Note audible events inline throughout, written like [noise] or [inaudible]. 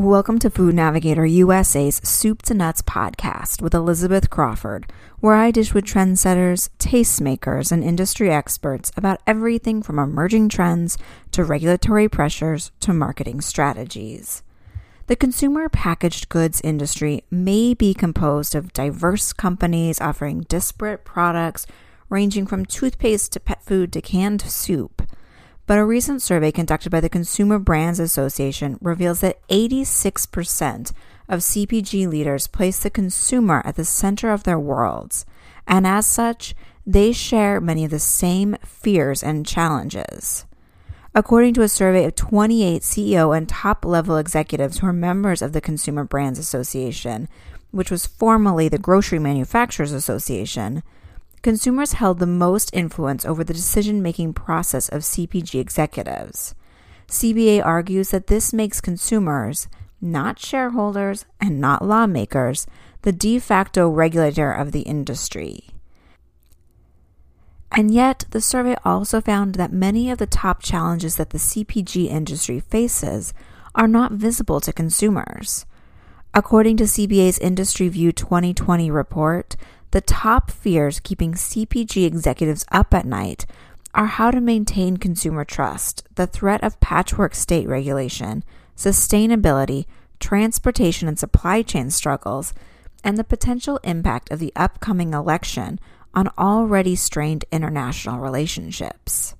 Welcome to Food Navigator USA's Soup to Nuts podcast with Elizabeth Crawford, where I dish with trendsetters, tastemakers, and industry experts about everything from emerging trends to regulatory pressures to marketing strategies. The consumer packaged goods industry may be composed of diverse companies offering disparate products ranging from toothpaste to pet food to canned soup. But a recent survey conducted by the Consumer Brands Association reveals that 86% of CPG leaders place the consumer at the center of their worlds, and as such, they share many of the same fears and challenges. According to a survey of 28 CEO and top level executives who are members of the Consumer Brands Association, which was formerly the Grocery Manufacturers Association, consumers held the most influence over the decision making process of CPG executives. CBA argues that this makes consumers, not shareholders and not lawmakers, the de facto regulator of the industry. And yet, the survey also found that many of the top challenges that the CPG industry faces are not visible to consumers. According to CBA's Industry View 2020 report, the top fears keeping CPG executives up at night are how to maintain consumer trust, the threat of patchwork state regulation, sustainability, transportation and supply chain struggles, and the potential impact of the upcoming election on already strained international relationships.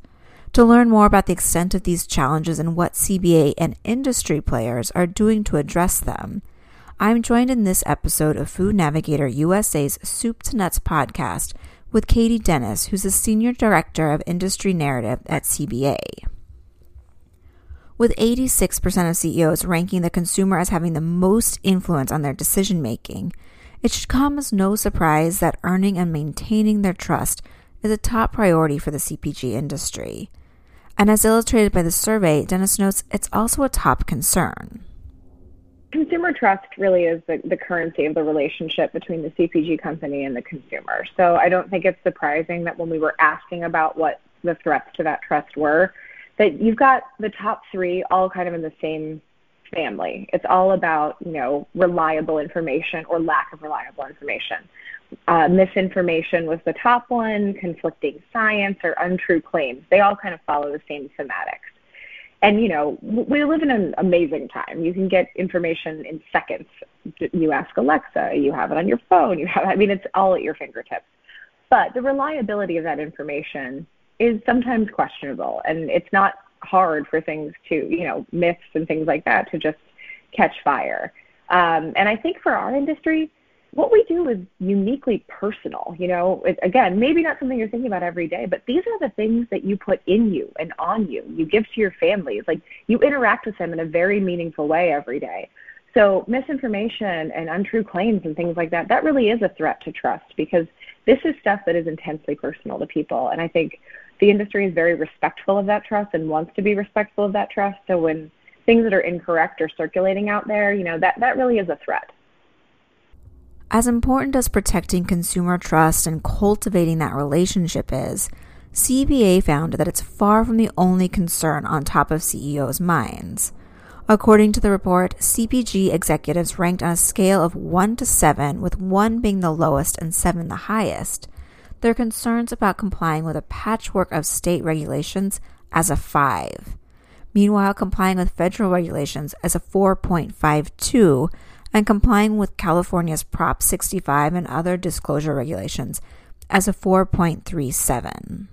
To learn more about the extent of these challenges and what CBA and industry players are doing to address them, I'm joined in this episode of Food Navigator USA's Soup to Nuts podcast with Katie Dennis, who's the Senior Director of Industry Narrative at CBA. With 86% of CEOs ranking the consumer as having the most influence on their decision making, it should come as no surprise that earning and maintaining their trust is a top priority for the CPG industry. And as illustrated by the survey, Dennis notes it's also a top concern. Consumer trust really is the, the currency of the relationship between the CPG company and the consumer. So I don't think it's surprising that when we were asking about what the threats to that trust were, that you've got the top three all kind of in the same family. It's all about, you know, reliable information or lack of reliable information. Uh, misinformation was the top one, conflicting science or untrue claims. They all kind of follow the same thematics. And, you know, we live in an amazing time. You can get information in seconds. You ask Alexa, you have it on your phone, you have, I mean, it's all at your fingertips. But the reliability of that information is sometimes questionable, and it's not hard for things to, you know, myths and things like that to just catch fire. Um, and I think for our industry, what we do is uniquely personal. You know, it, again, maybe not something you're thinking about every day, but these are the things that you put in you and on you. You give to your families. Like you interact with them in a very meaningful way every day. So misinformation and untrue claims and things like that, that really is a threat to trust because this is stuff that is intensely personal to people. And I think the industry is very respectful of that trust and wants to be respectful of that trust. So when things that are incorrect are circulating out there, you know, that, that really is a threat. As important as protecting consumer trust and cultivating that relationship is, CBA found that it's far from the only concern on top of CEOs' minds. According to the report, CPG executives ranked on a scale of 1 to 7, with 1 being the lowest and 7 the highest, their concerns about complying with a patchwork of state regulations as a 5. Meanwhile, complying with federal regulations as a 4.52 and complying with California's Prop 65 and other disclosure regulations as a 4.37.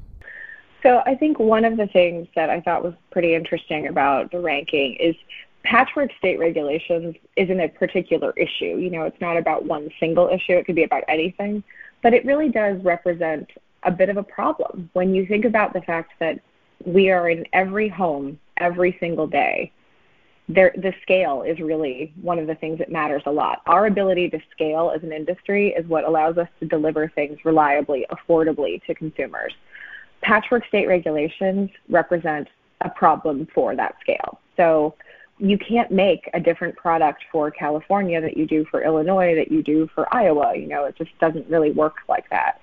So I think one of the things that I thought was pretty interesting about the ranking is patchwork state regulations isn't a particular issue. You know, it's not about one single issue, it could be about anything. But it really does represent a bit of a problem when you think about the fact that we are in every home every single day. There, the scale is really one of the things that matters a lot. Our ability to scale as an industry is what allows us to deliver things reliably, affordably to consumers. Patchwork state regulations represent a problem for that scale. So you can't make a different product for California that you do for Illinois, that you do for Iowa. You know, it just doesn't really work like that.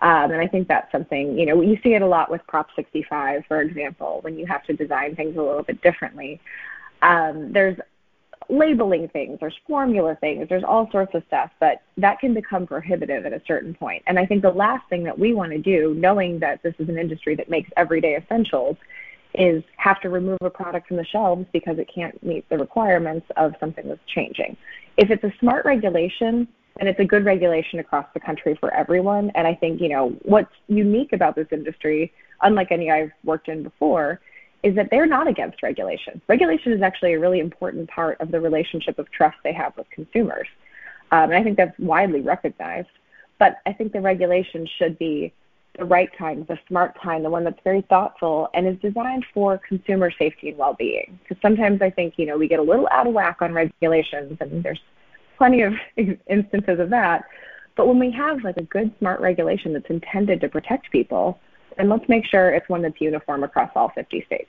Um, and I think that's something, you know, you see it a lot with Prop 65, for example, when you have to design things a little bit differently. Um, there's labeling things, there's formula things, there's all sorts of stuff, but that can become prohibitive at a certain point. And I think the last thing that we want to do, knowing that this is an industry that makes everyday essentials, is have to remove a product from the shelves because it can't meet the requirements of something that's changing. If it's a smart regulation, and it's a good regulation across the country for everyone. And I think, you know, what's unique about this industry, unlike any I've worked in before, is that they're not against regulation. Regulation is actually a really important part of the relationship of trust they have with consumers. Um, and I think that's widely recognized. But I think the regulation should be the right kind, the smart kind, the one that's very thoughtful and is designed for consumer safety and well-being. Because sometimes I think, you know, we get a little out of whack on regulations and there's plenty of [laughs] instances of that. But when we have like a good smart regulation that's intended to protect people, then let's make sure it's one that's uniform across all 50 states.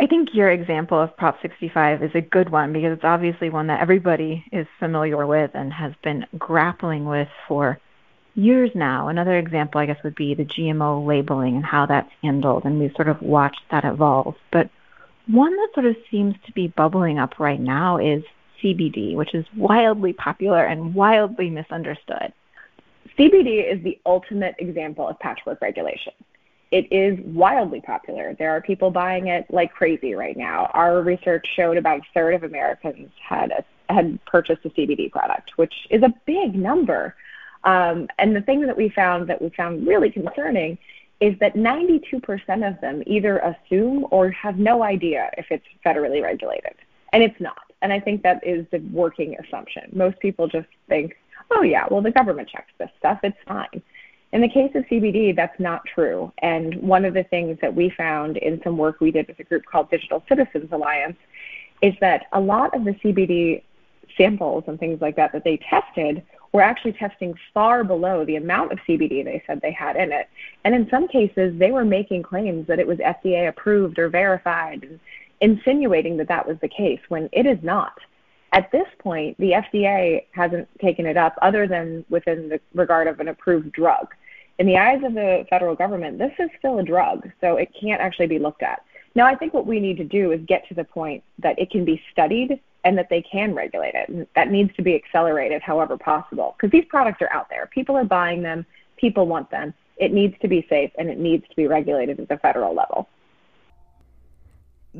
I think your example of Prop 65 is a good one because it's obviously one that everybody is familiar with and has been grappling with for years now. Another example, I guess, would be the GMO labeling and how that's handled, and we've sort of watched that evolve. But one that sort of seems to be bubbling up right now is CBD, which is wildly popular and wildly misunderstood. CBD is the ultimate example of patchwork regulation. It is wildly popular. There are people buying it like crazy right now. Our research showed about a third of Americans had a, had purchased a CBD product, which is a big number. Um, and the thing that we found that we found really concerning is that 92% of them either assume or have no idea if it's federally regulated, and it's not. And I think that is the working assumption. Most people just think, oh, yeah, well, the government checks this stuff, it's fine. In the case of CBD, that's not true. And one of the things that we found in some work we did with a group called Digital Citizens Alliance is that a lot of the CBD samples and things like that that they tested were actually testing far below the amount of CBD they said they had in it. And in some cases, they were making claims that it was FDA approved or verified, and insinuating that that was the case when it is not. At this point, the FDA hasn't taken it up other than within the regard of an approved drug. In the eyes of the federal government, this is still a drug, so it can't actually be looked at. Now, I think what we need to do is get to the point that it can be studied and that they can regulate it. That needs to be accelerated however possible because these products are out there. People are buying them, people want them. It needs to be safe and it needs to be regulated at the federal level.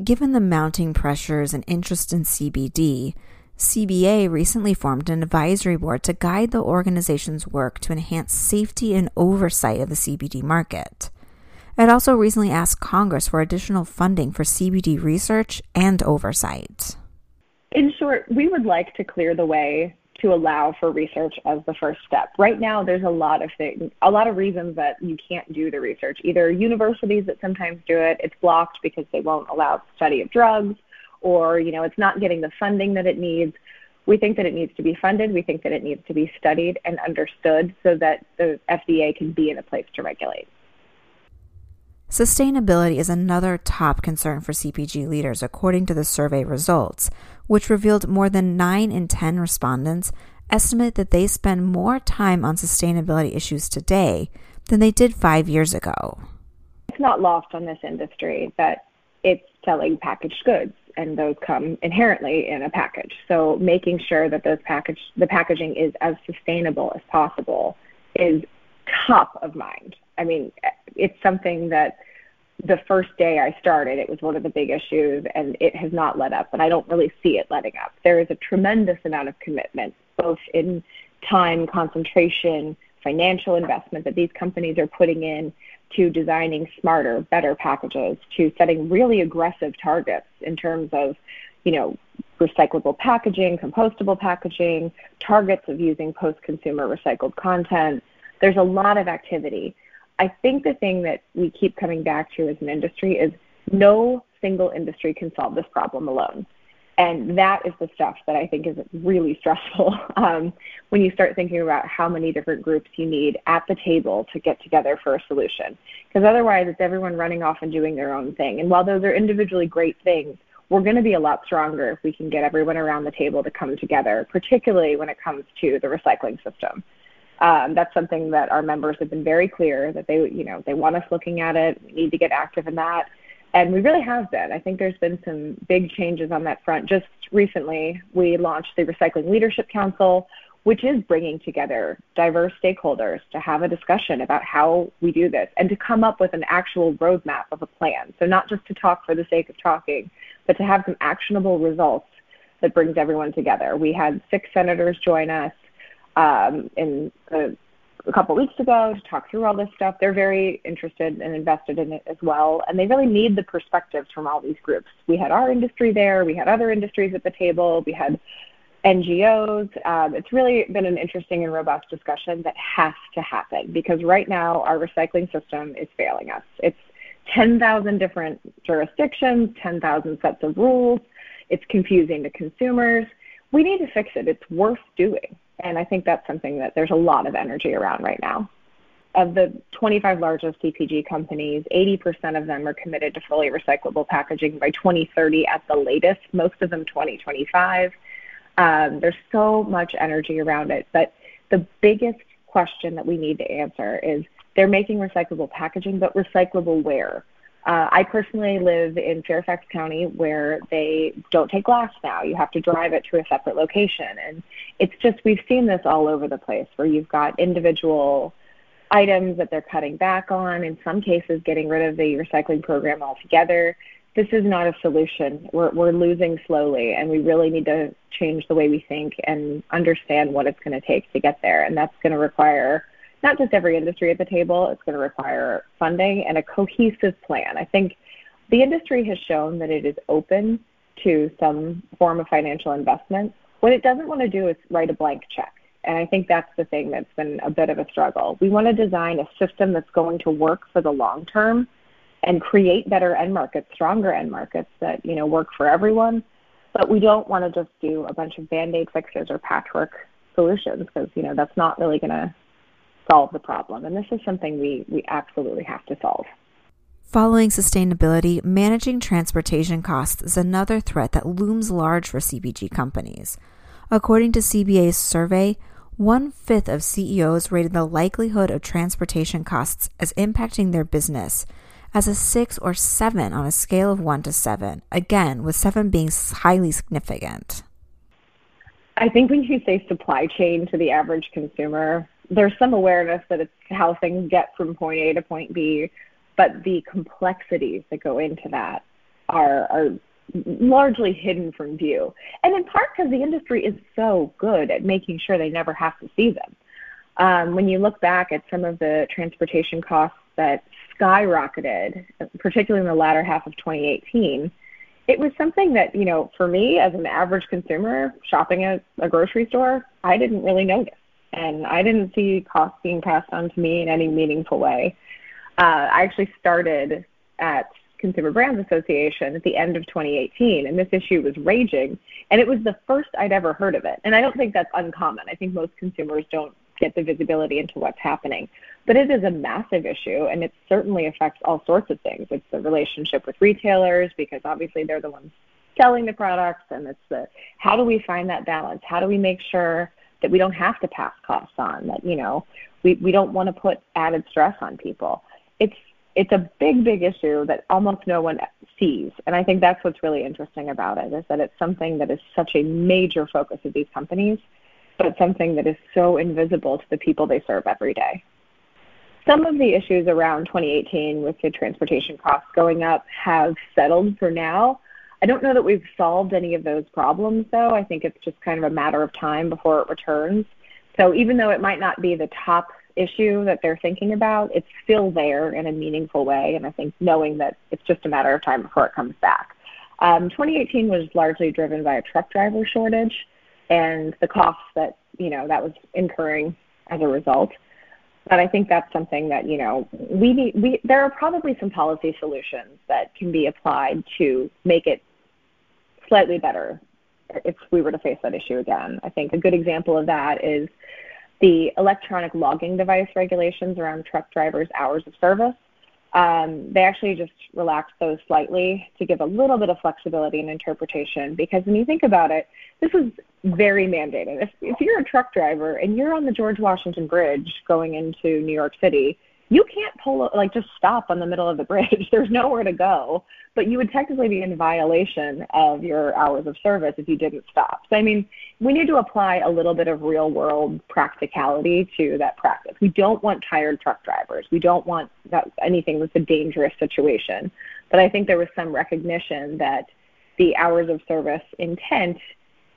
Given the mounting pressures and interest in CBD, CBA recently formed an advisory board to guide the organization's work to enhance safety and oversight of the CBD market. It also recently asked Congress for additional funding for CBD research and oversight. In short, we would like to clear the way to allow for research as the first step. Right now, there's a lot of things, a lot of reasons that you can't do the research. Either universities that sometimes do it, it's blocked because they won't allow study of drugs, or you know, it's not getting the funding that it needs. We think that it needs to be funded. We think that it needs to be studied and understood so that the FDA can be in a place to regulate. Sustainability is another top concern for CPG leaders, according to the survey results, which revealed more than 9 in 10 respondents estimate that they spend more time on sustainability issues today than they did five years ago. It's not lost on this industry that it's selling packaged goods and those come inherently in a package. So making sure that those package the packaging is as sustainable as possible is top of mind. I mean, it's something that the first day I started, it was one of the big issues, and it has not let up, and I don't really see it letting up. There is a tremendous amount of commitment, both in time, concentration, financial investment that these companies are putting in to designing smarter, better packages, to setting really aggressive targets in terms of, you know, recyclable packaging, compostable packaging, targets of using post-consumer recycled content. There's a lot of activity. I think the thing that we keep coming back to as an industry is no single industry can solve this problem alone. And that is the stuff that I think is really stressful [laughs] um, when you start thinking about how many different groups you need at the table to get together for a solution. Because otherwise, it's everyone running off and doing their own thing. And while those are individually great things, we're going to be a lot stronger if we can get everyone around the table to come together, particularly when it comes to the recycling system. Um, that's something that our members have been very clear that they, you know, they want us looking at it. We need to get active in that and we really have been. I think there's been some big changes on that front just recently, we launched the Recycling Leadership Council, which is bringing together diverse stakeholders to have a discussion about how we do this and to come up with an actual roadmap of a plan. So, not just to talk for the sake of talking, but to have some actionable results that brings everyone together. We had six senators join us um, in a, a couple weeks ago to talk through all this stuff. They're very interested and invested in it as well, and they really need the perspectives from all these groups. We had our industry there, we had other industries at the table, we had NGOs. Um, it's really been an interesting and robust discussion that has to happen because right now our recycling system is failing us. It's 10,000 different jurisdictions, 10,000 sets of rules. It's confusing to consumers. We need to fix it. It's worth doing. And I think that's something that there's a lot of energy around right now. Of the 25 largest CPG companies, 80% of them are committed to fully recyclable packaging by 2030 at the latest, most of them 2025. Um, there's so much energy around it. But the biggest question that we need to answer is they're making recyclable packaging, but recyclable where? Uh, I personally live in Fairfax County where they don't take glass now. You have to drive it to a separate location. And it's just, we've seen this all over the place where you've got individual items that they're cutting back on, in some cases, getting rid of the recycling program altogether. This is not a solution. We're, we're losing slowly, and we really need to change the way we think and understand what it's going to take to get there. And that's going to require not just every industry at the table, it's going to require funding and a cohesive plan. I think the industry has shown that it is open to some form of financial investment. What it doesn't want to do is write a blank check. And I think that's the thing that's been a bit of a struggle. We want to design a system that's going to work for the long term and create better end markets, stronger end markets that, you know, work for everyone. But we don't want to just do a bunch of band-aid fixes or patchwork solutions because, you know, that's not really going to solve the problem. And this is something we, we absolutely have to solve. Following sustainability, managing transportation costs is another threat that looms large for CPG companies. According to CBA's survey, one fifth of CEOs rated the likelihood of transportation costs as impacting their business as a six or seven on a scale of one to seven, again, with seven being highly significant. I think when you say supply chain to the average consumer, there's some awareness that it's how things get from point A to point B, but the complexities that go into that are, are largely hidden from view. And in part because the industry is so good at making sure they never have to see them. Um, when you look back at some of the transportation costs that skyrocketed, particularly in the latter half of 2018, it was something that, you know, for me as an average consumer shopping at a grocery store, I didn't really notice and I didn't see costs being passed on to me in any meaningful way. Uh, I actually started at Consumer Brands Association at the end of 2018, and this issue was raging, and it was the first I'd ever heard of it. And I don't think that's uncommon. I think most consumers don't get the visibility into what's happening. But it is a massive issue, and it certainly affects all sorts of things. It's the relationship with retailers, because obviously they're the ones selling the products, and it's the how do we find that balance? How do we make sure that we don't have to pass costs on, that, you know, we, we don't want to put added stress on people. It's it's a big, big issue that almost no one sees. And I think that's what's really interesting about it is that it's something that is such a major focus of these companies, but something that is so invisible to the people they serve every day. Some of the issues around 2018 with the transportation costs going up have settled for now, I don't know that we've solved any of those problems, though. I think it's just kind of a matter of time before it returns. So even though it might not be the top issue that they're thinking about, it's still there in a meaningful way. And I think knowing that it's just a matter of time before it comes back. Um, 2018 was largely driven by a truck driver shortage and the costs that you know that was incurring as a result. But I think that's something that you know we need. We there are probably some policy solutions that can be applied to make it slightly better if we were to face that issue again. I think a good example of that is the electronic logging device regulations around truck drivers' hours of service. Um, they actually just relaxed those slightly to give a little bit of flexibility and interpretation because when you think about it, this is very mandated. If, if you're a truck driver and you're on the George Washington Bridge going into New York City, you can't pull like just stop on the middle of the bridge. [laughs] There's nowhere to go, but you would technically be in violation of your hours of service if you didn't stop. So I mean, we need to apply a little bit of real world practicality to that practice. We don't want tired truck drivers. We don't want that anything that's a dangerous situation. But I think there was some recognition that the hours of service intent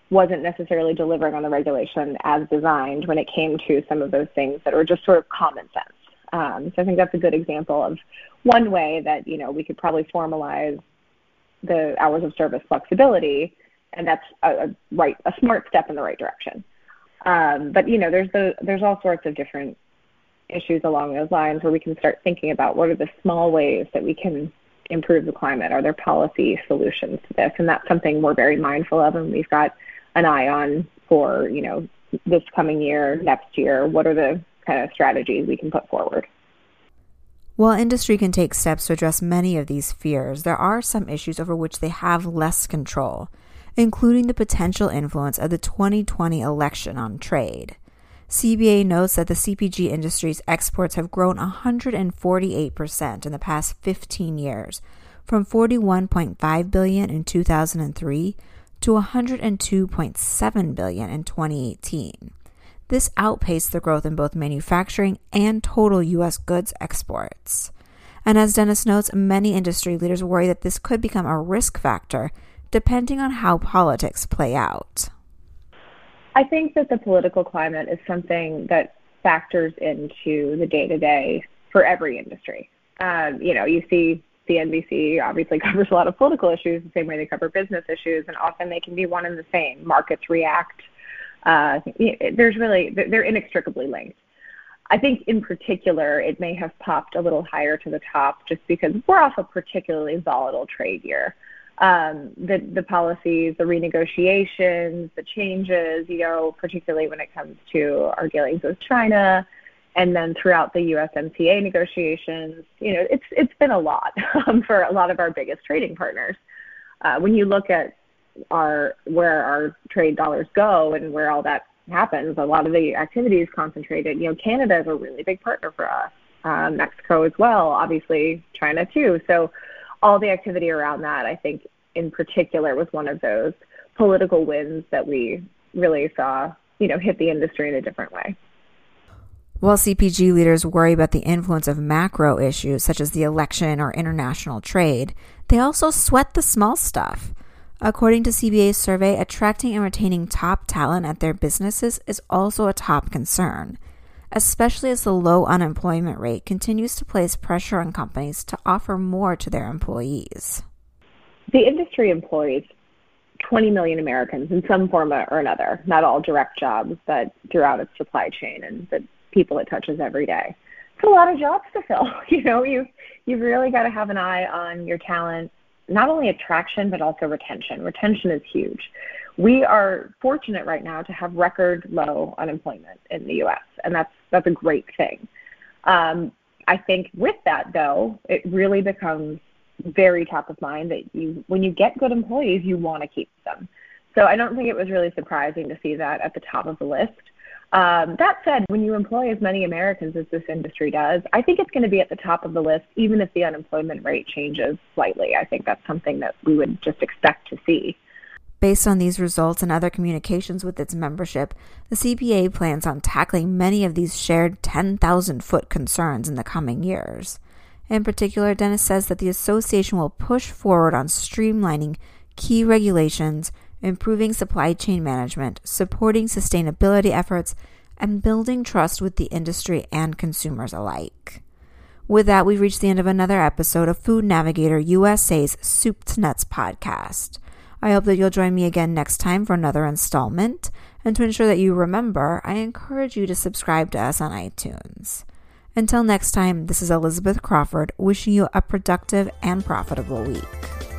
wasn't necessarily delivering on the regulation as designed when it came to some of those things that were just sort of common sense. Um, so I think that's a good example of one way that you know we could probably formalize the hours of service flexibility, and that's a, a right a smart step in the right direction. Um, but you know, there's the there's all sorts of different issues along those lines where we can start thinking about what are the small ways that we can improve the climate. Are there policy solutions to this? And that's something we're very mindful of, and we've got an eye on for you know this coming year, next year. What are the kind of strategies we can put forward. While industry can take steps to address many of these fears, there are some issues over which they have less control, including the potential influence of the 2020 election on trade. CBA notes that the CPG industry's exports have grown 148% in the past 15 years, from 41.5 billion in 2003 to 102.7 billion in 2018. This outpaced the growth in both manufacturing and total U.S. goods exports. And as Dennis notes, many industry leaders worry that this could become a risk factor depending on how politics play out. I think that the political climate is something that factors into the day to day for every industry. Um, you know, you see the CNBC obviously [laughs] covers a lot of political issues the same way they cover business issues, and often they can be one and the same. Markets react uh, there's really they're inextricably linked. I think in particular it may have popped a little higher to the top just because we're off a particularly volatile trade year. Um, the the policies, the renegotiations, the changes, you know, particularly when it comes to our dealings with China, and then throughout the USMCA negotiations, you know, it's it's been a lot [laughs] um, for a lot of our biggest trading partners. Uh, when you look at our where our trade dollars go and where all that happens. A lot of the activity is concentrated. You know, Canada is a really big partner for us. Um, Mexico as well, obviously China too. So all the activity around that, I think, in particular, was one of those political wins that we really saw, you know, hit the industry in a different way. While CPG leaders worry about the influence of macro issues such as the election or international trade, they also sweat the small stuff. According to CBA's survey, attracting and retaining top talent at their businesses is also a top concern, especially as the low unemployment rate continues to place pressure on companies to offer more to their employees. The industry employs 20 million Americans in some form or another, not all direct jobs, but throughout its supply chain and the people it touches every day. It's a lot of jobs to fill. [laughs] You know, you you've really got to have an eye on your talent not only attraction but also retention. Retention is huge. We are fortunate right now to have record low unemployment in the U.S., and that's that's a great thing. Um, I think with that though, it really becomes very top of mind that you when you get good employees, you want to keep them. So I don't think it was really surprising to see that at the top of the list. Um, that said, when you employ as many Americans as this industry does, I think it's going to be at the top of the list, even if the unemployment rate changes slightly. I think that's something that we would just expect to see. Based on these results and other communications with its membership, the CBA plans on tackling many of these shared 10,000 foot concerns in the coming years. In particular, Dennis says that the association will push forward on streamlining key regulations improving supply chain management, supporting sustainability efforts, and building trust with the industry and consumers alike. With that, we've reached the end of another episode of Food Navigator USA's Soup to Nuts podcast. I hope that you'll join me again next time for another installment. And to ensure that you remember, I encourage you to subscribe to us on iTunes. Until next time, this is Elizabeth Crawford wishing you a productive and profitable week.